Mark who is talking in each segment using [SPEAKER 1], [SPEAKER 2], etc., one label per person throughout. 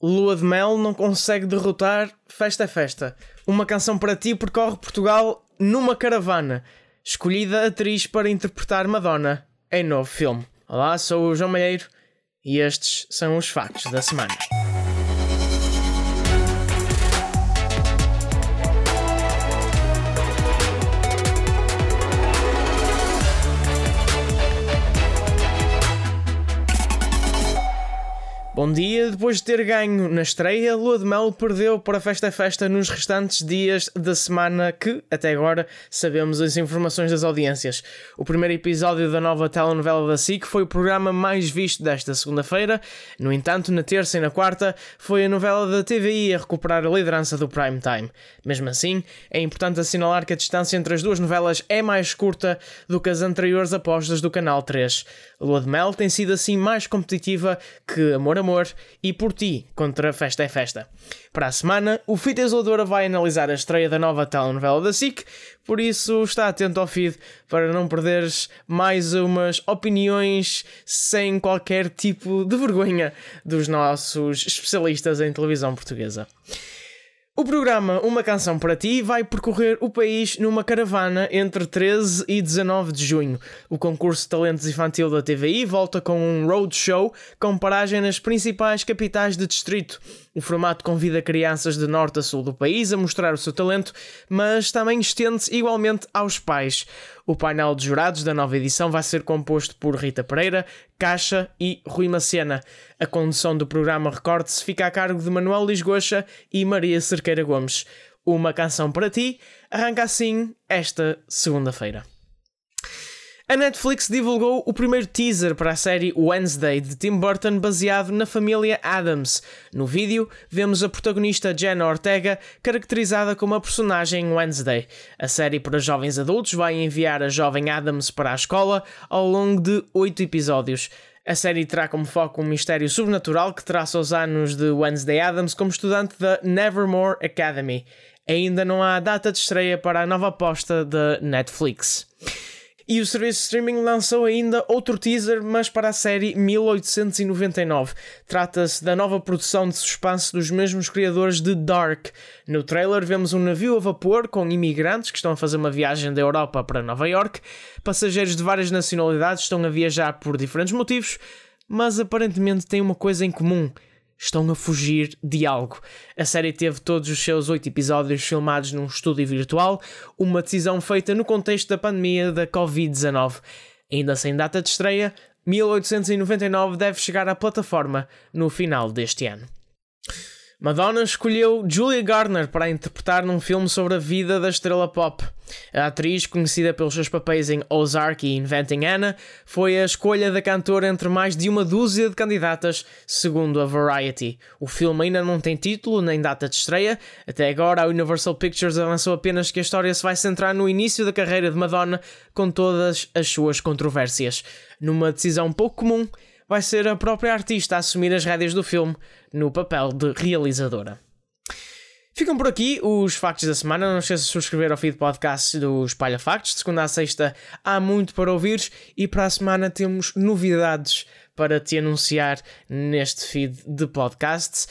[SPEAKER 1] Lua de Mel não consegue derrotar Festa é Festa. Uma canção para ti percorre Portugal numa caravana. Escolhida atriz para interpretar Madonna em novo filme. Olá, sou o João Malheiro e estes são os factos da semana. Bom dia, depois de ter ganho na estreia, Lua de Mel perdeu para Festa a Festa nos restantes dias da semana que, até agora, sabemos as informações das audiências. O primeiro episódio da nova telenovela da SIC foi o programa mais visto desta segunda-feira, no entanto, na terça e na quarta foi a novela da TVI a recuperar a liderança do prime time. Mesmo assim, é importante assinalar que a distância entre as duas novelas é mais curta do que as anteriores apostas do Canal 3. Lua de Mel tem sido assim mais competitiva que Amor Amor Amor e Por Ti contra Festa é Festa. Para a semana, o Fita Isoladora vai analisar a estreia da nova telenovela da SIC, por isso está atento ao feed para não perderes mais umas opiniões sem qualquer tipo de vergonha dos nossos especialistas em televisão portuguesa. O programa Uma Canção para Ti vai percorrer o país numa caravana entre 13 e 19 de junho. O concurso de talentos infantil da TVI volta com um roadshow com paragem nas principais capitais de distrito. O formato convida crianças de norte a sul do país a mostrar o seu talento, mas também estende-se igualmente aos pais. O painel de jurados da nova edição vai ser composto por Rita Pereira, Caixa e Rui Macena. A condução do programa Recorde-se fica a cargo de Manuel Lisgocha e Maria Cerqueira Gomes. Uma canção para ti arranca assim esta segunda-feira. A Netflix divulgou o primeiro teaser para a série Wednesday de Tim Burton baseado na família Adams. No vídeo, vemos a protagonista Jenna Ortega caracterizada como a personagem Wednesday. A série para jovens adultos vai enviar a jovem Adams para a escola ao longo de oito episódios. A série terá como foco um mistério sobrenatural que traça os anos de Wednesday Adams como estudante da Nevermore Academy. Ainda não há data de estreia para a nova aposta da Netflix. E o serviço de streaming lançou ainda outro teaser, mas para a série 1899. Trata-se da nova produção de suspense dos mesmos criadores de Dark. No trailer vemos um navio a vapor com imigrantes que estão a fazer uma viagem da Europa para Nova York. Passageiros de várias nacionalidades estão a viajar por diferentes motivos, mas aparentemente têm uma coisa em comum estão a fugir de algo. A série teve todos os seus oito episódios filmados num estúdio virtual, uma decisão feita no contexto da pandemia da Covid-19. Ainda sem data de estreia, 1899 deve chegar à plataforma no final deste ano. Madonna escolheu Julia Garner para interpretar num filme sobre a vida da estrela pop. A atriz, conhecida pelos seus papéis em Ozark e Inventing Anna, foi a escolha da cantora entre mais de uma dúzia de candidatas, segundo a Variety. O filme ainda não tem título nem data de estreia. Até agora, a Universal Pictures avançou apenas que a história se vai centrar no início da carreira de Madonna, com todas as suas controvérsias. Numa decisão pouco comum, vai ser a própria artista a assumir as rédeas do filme no papel de realizadora. Ficam por aqui os factos da semana. Não esqueça de subscrever ao feed podcast do Espalha Factos. De segunda a sexta há muito para ouvir e para a semana temos novidades para te anunciar neste feed de podcasts.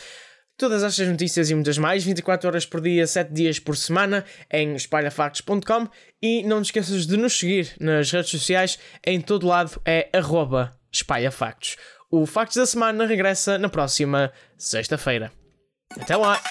[SPEAKER 1] Todas estas notícias e muitas mais, 24 horas por dia, 7 dias por semana, em espalhafactos.com e não te esqueças de nos seguir nas redes sociais, em todo lado é arroba espalha factos. O Factos da Semana regressa na próxima sexta-feira. Até lá!